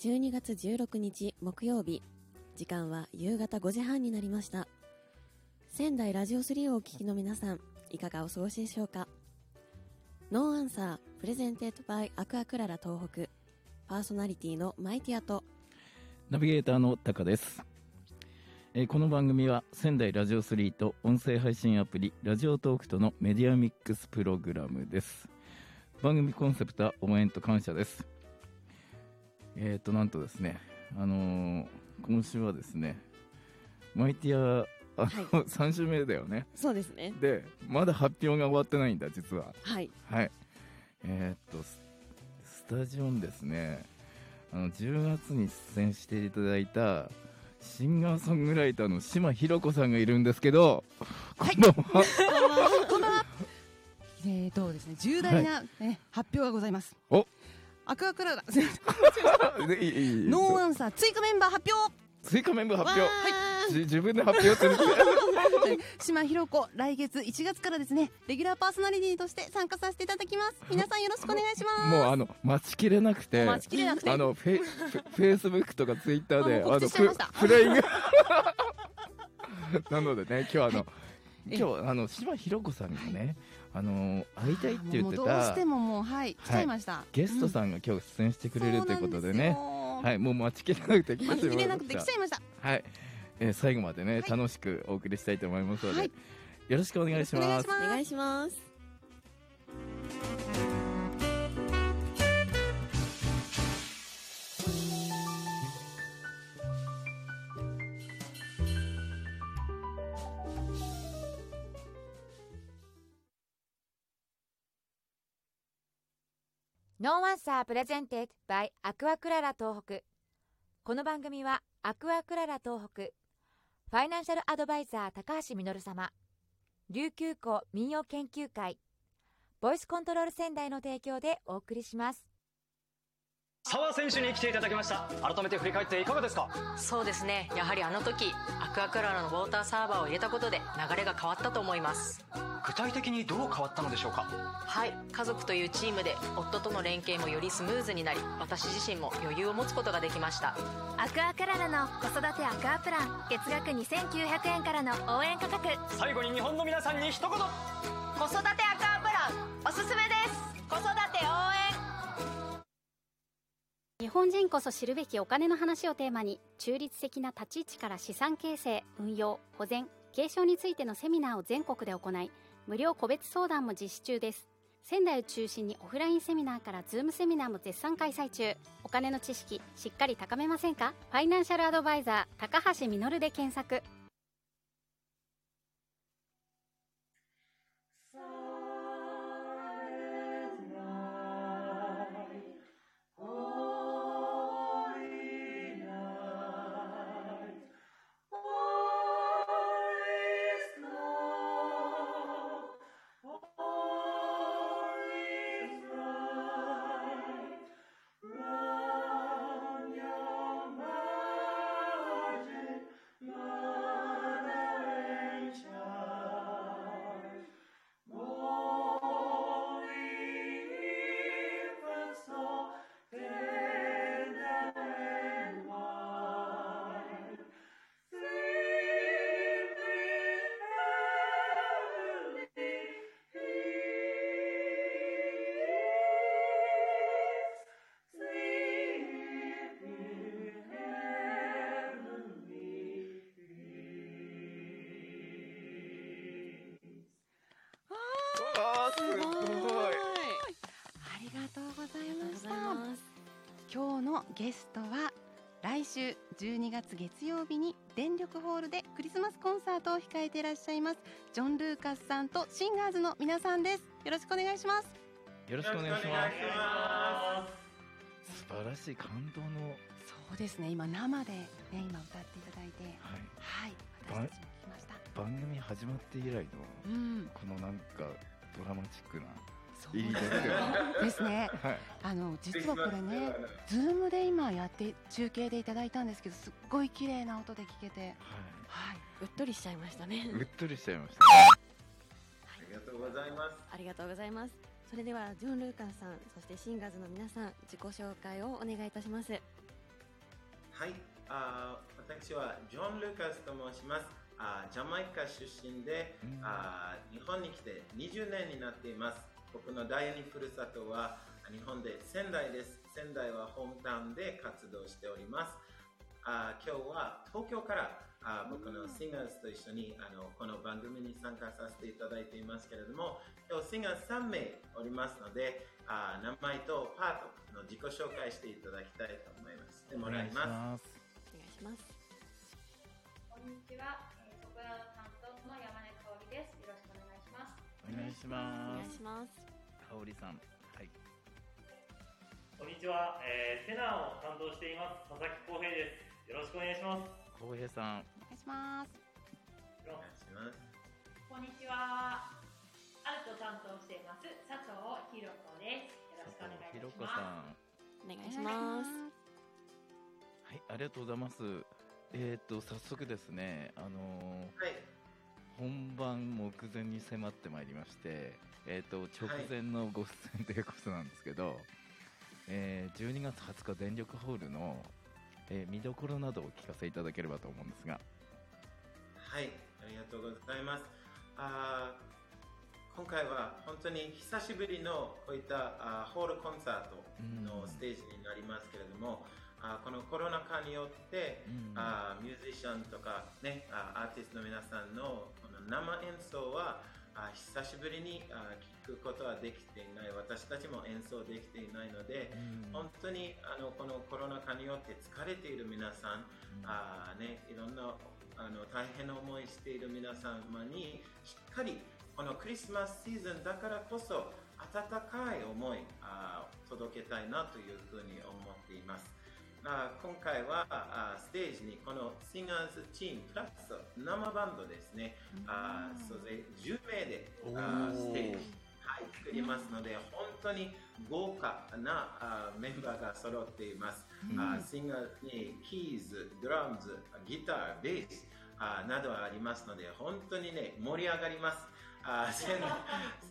12月16日木曜日。時間は夕方5時半になりました。仙台ラジオ3をお聞きの皆さんいかがお過ごしでしょうか？ No Answer presented by アクアクララ東北。パーソナリティのマイティアと。ナビゲーターのタカです、えーこの番組は仙台ラジオ3と音声配信アプリ Radiotalk とのメディアミックスプログラムです。番組コンセプトは応援と感謝です。えっ、となんとですねあのー今週はですねマイティアあの、はい3週目だよねそうですねでまだ発表が終わってないんだ実ははいはい。えーっと、ススタジオにですね、あの、10月に出演していただいた、シンガーソングライターの島ひろ子さんがいるんですけど、はいこんばんは。こんばんは。えーとですね、重大な、ね発表がございます。おアクアクララ、すいませんでいいいいいいノーアンサー追加メンバー発表。追加メンバー発表。はいじ自分で発表する。島ひろ子、来月1月からですね、レギュラーパーソナリティとして参加させていただきます。皆さんよろしくお願いします。もうあの、待ちきれなくて、待ちきれなくてあの、フェイフェイスブックとかツイッターで、あもう告知しちゃいましたフフライング。なのでね、今日はあの、え今日あの島ひろ子さんがね、あの会いたいって言ってもうどうしたてももうはい来ちゃいました。ゲストさんが今日出演してくれるということでね、ははい、もう待ちきれなくて待ちきれなくて来しちゃいました。た。はい、えー最後までね、はい楽しくお送りしたいと思いますので、はいよろしくお願いします。お願いしますNo Answer presented by アクアクララ東北この番組はアクアクララ東北ファイナンシャルアドバイザー高橋実様琉球古民謡研究会。ボイスコントロール仙台の提供でお送りします。澤選手に来ていただきました。改めて振り返っていかがですか？そうですね。やはりあの時アクアクララのウォーターサーバーを入れたことで流れが変わったと思います。具体的にどう変わったのでしょうか？はい。家族というチームで夫との連携もよりスムーズになり私自身も余裕を持つことができました。アクアクララの子育てアクアプラン月額2900円からの応援価格。最後に日本の皆さんに一言。子育てアクアプランおすすめです本人こそ知るべきお金の話をテーマに中立的な立ち位置から資産形成運用保全継承についてのセミナーを全国で行い無料個別相談も実施中です。仙台を中心にオフラインセミナーからズームセミナーも絶賛開催中。お金の知識しっかり高めませんか？ファイナンシャルアドバイザー高橋実で検索。のゲストは来週12月月曜日に電力ホールでクリスマスコンサートを控えていらっしゃいますジョン・ルーカスさんとシンガーズの皆さんですよろしくお願いしますよろしくお願いします。素晴らしい感動の、そうですね今生でね今歌っていただいてはい、はい私たちも聞きました番組始まって以来のうんこのなんかドラマチックなそう入りですよね。ですねはい。あの実はこれね Zoom で今やって中継でいただいたんですけどすっごい綺麗な音で聞けてははいうっとりしちゃいましたねい。うっとりしちゃいました。ありがとうございます。ありがとうございます。それではジョン・ルーカスさん、そしてシンガーズの皆さん、自己紹介をお願いいたします。はい、あー私はジョン・ルーカスと申します。あージャマイカ出身で、うんあー日本に来て20年になっています。僕の第二ふるさとは日本で仙台です。仙台はホームタウンで活動しております。あー今日は東京からあー僕のシンガーズと一緒にあのこの番組に参加させていただいていますけれども、今日シンガーズ3名おりますので、あー名前とパートの自己紹介していただきたいと思います。してもらいます。すお願いしますこんにちは、お願いしお願いますします。香織さん。はい。こんにちは、えー、テナーを担当しています。佐々木康平です。よろしくお願いします。浩平さん。お願いします。お願いします。こんにちは、アルト担当しています。佐藤ひろ子です。よろしくお願いします。こさん。お願いします。はいありがとうございます。えっ、と早速ですね。あのーはい。本番目前に迫ってまいりまして、えー、と直前のご出演ということなんですけど、えー12月20日電力ホールの、えー見どころなどをお聞かせいただければと思うんですが。はい、ありがとうございます。あー今回は本当に久しぶりのこういったあーホールコンサートのステージになりますけれども、あーこのコロナ禍によって、うん。あーミュージシャンとか、ね、あーアーティストの皆さんの生演奏はあー久しぶりにあー聞くことはできていない。私たちも演奏できていないので、本当にあのこのコロナ禍によって疲れている皆さん、あーね、いろんなあの大変な思いしている皆様にしっかりこのクリスマスシーズンだからこそ温かい思いあー届けたいなというふうに思っています。あー今回はあーステージにこのシンガーズチームプラス生バンドですね、あー総勢10名であーステージはい、作りますので、本当に豪華なあーメンバーが揃っています。あーシンガーにキーズ、ドラムズ、ギター、ベースあーなどありますので、本当にね、盛り上がります。あー仙台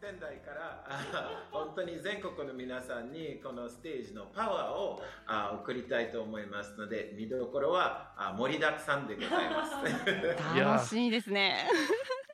仙台から本当に全国の皆さんにこのステージのパワーをあー送りたいと思いますので、見どころはあー盛りだくさんでございます。楽しいですね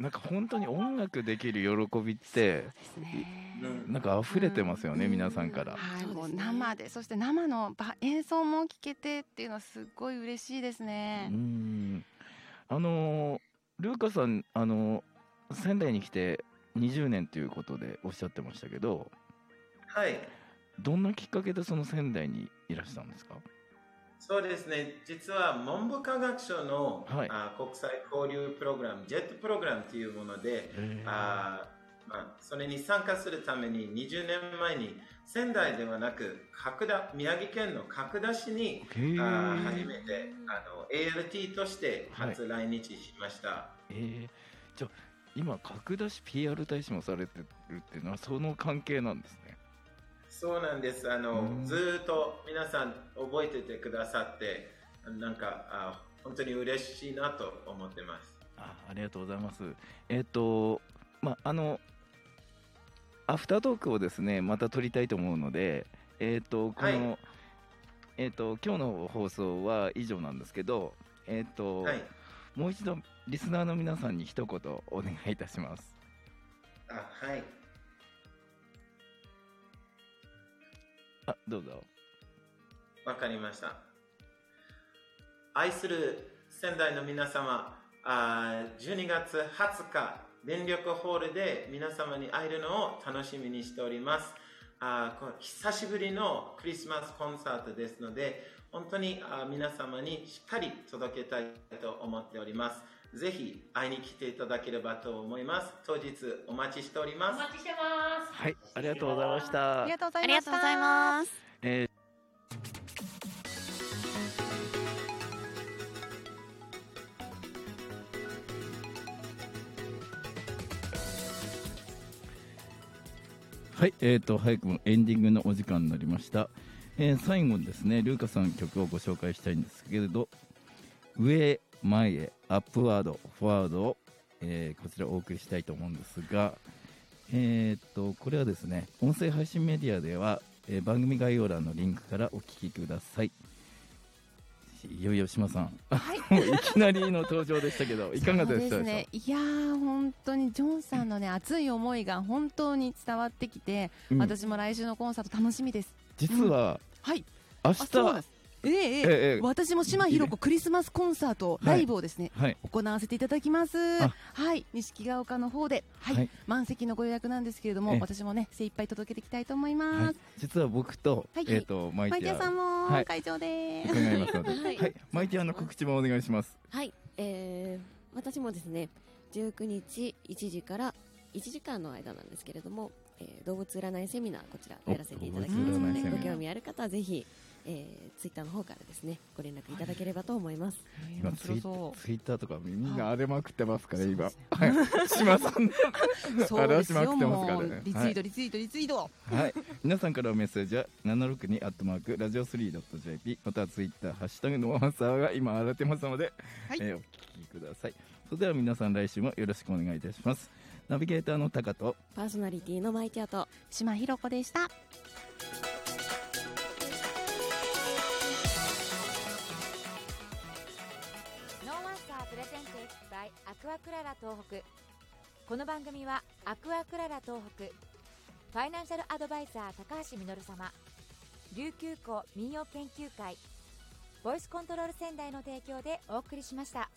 なんか本当に音楽できる喜びってですねうんなんか溢れてますよね、皆さんから。はい、もう生でそして生のば演奏も聞けてっていうのはすっごい嬉しいですねう。んあのールーカさん、あのー仙台に来て20年ということでおっしゃってましたけどはい。どんなきっかけでその仙台にいらしたんですか？そうですね、実は文部科学省の、はい。あ国際交流プログラム、ジェットプログラムというもので、あまあ、それに参加するために20年前に仙台ではなく角田宮城県の角田市にあ初めてあの ALT として初来日しました。えー。じゃあ今角田市 PR 大使もされてるっていうのはその関係なんですね。そうなんです。あの、うん。ずーっと皆さん覚えててくださってなんかあ本当に嬉しいなと思ってます。あありがとうございます。えっ、とまああのアフタートークをですねまた撮りたいと思うのでえっ、とこの、はい。えっ、と今日の放送は以上なんですけどえっ、と、はいもう一度リスナーの皆さんに一言お願いいたしますあはいあどうぞわかりました。愛する仙台の皆様、あー12月20日、電力ホールで皆様に会えるのを楽しみにしております。あ久しぶりのクリスマスコンサートですので、本当に皆様にしっかり届けたいと思っております。ぜひ会いに来ていただければと思います。当日お待ちしております。お待ちしてます。はいありがとうございましたありがとうござあいました。りがとうございますえーはい、えー、と早くもエンディングのお時間になりました、えー最後にですねルーカさんの曲をご紹介したいんですけれど上へ前へアップワードフォワードを、えーこちらお送りしたいと思うんですがえー、とこれはですね音声配信メディアでは、えー番組概要欄のリンクからお聞きくださいいよいよ島さん、はい もういきなりの登場でしたけど、いかがでしたでしね。いやー本当にジョンさんのね熱い思いが本当に伝わってきて、うん私も来週のコンサート楽しみです。実は、はい。明日です。ええええ。ええ私も島ひろ子クリスマスコンサート、ライブをですね、はい。行わせていただきます。あ。はい、錦ヶ丘の方で、はい、はい。満席のご予約なんですけれども、ええ。私もね精一杯届けていきたいと思います。はい、実は僕と、はい。えっ、とマイティア。マイティアさんもはい。会場で伺いますので、ははい。い、マイティアの告知もお願いします。はい、えー、私もですね19日1時から1時間の間なんですけれども、えー動物占いセミナーこちらやらせていただきますのでご興味ある方はぜひ、えー、ツイッターの方からですねご連絡いただければと思います。今ツイツイッターとかみんなはい荒れまくってますから、今。はい、島さんのそうですよ 荒らしまくってますからもねう。リツイート、リツイートリツイート。はい、皆さんからのメッセージは762アットマークラジオ 3.jp またはツイッターハッシュタグのアンサーが今荒れてますので、はい。えーお聞きください。それでは皆さん来週もよろしくお願いいたしますナビゲーターのタカと。パーソナリティのマイティアと。島ひろ子でした。 No Answer presented by アクアクララ東北。この番組はアクアクララ東北。ファイナンシャルアドバイザー高橋実様。琉球古民謡研究会。ボイスコントロール仙台の提供でお送りしました。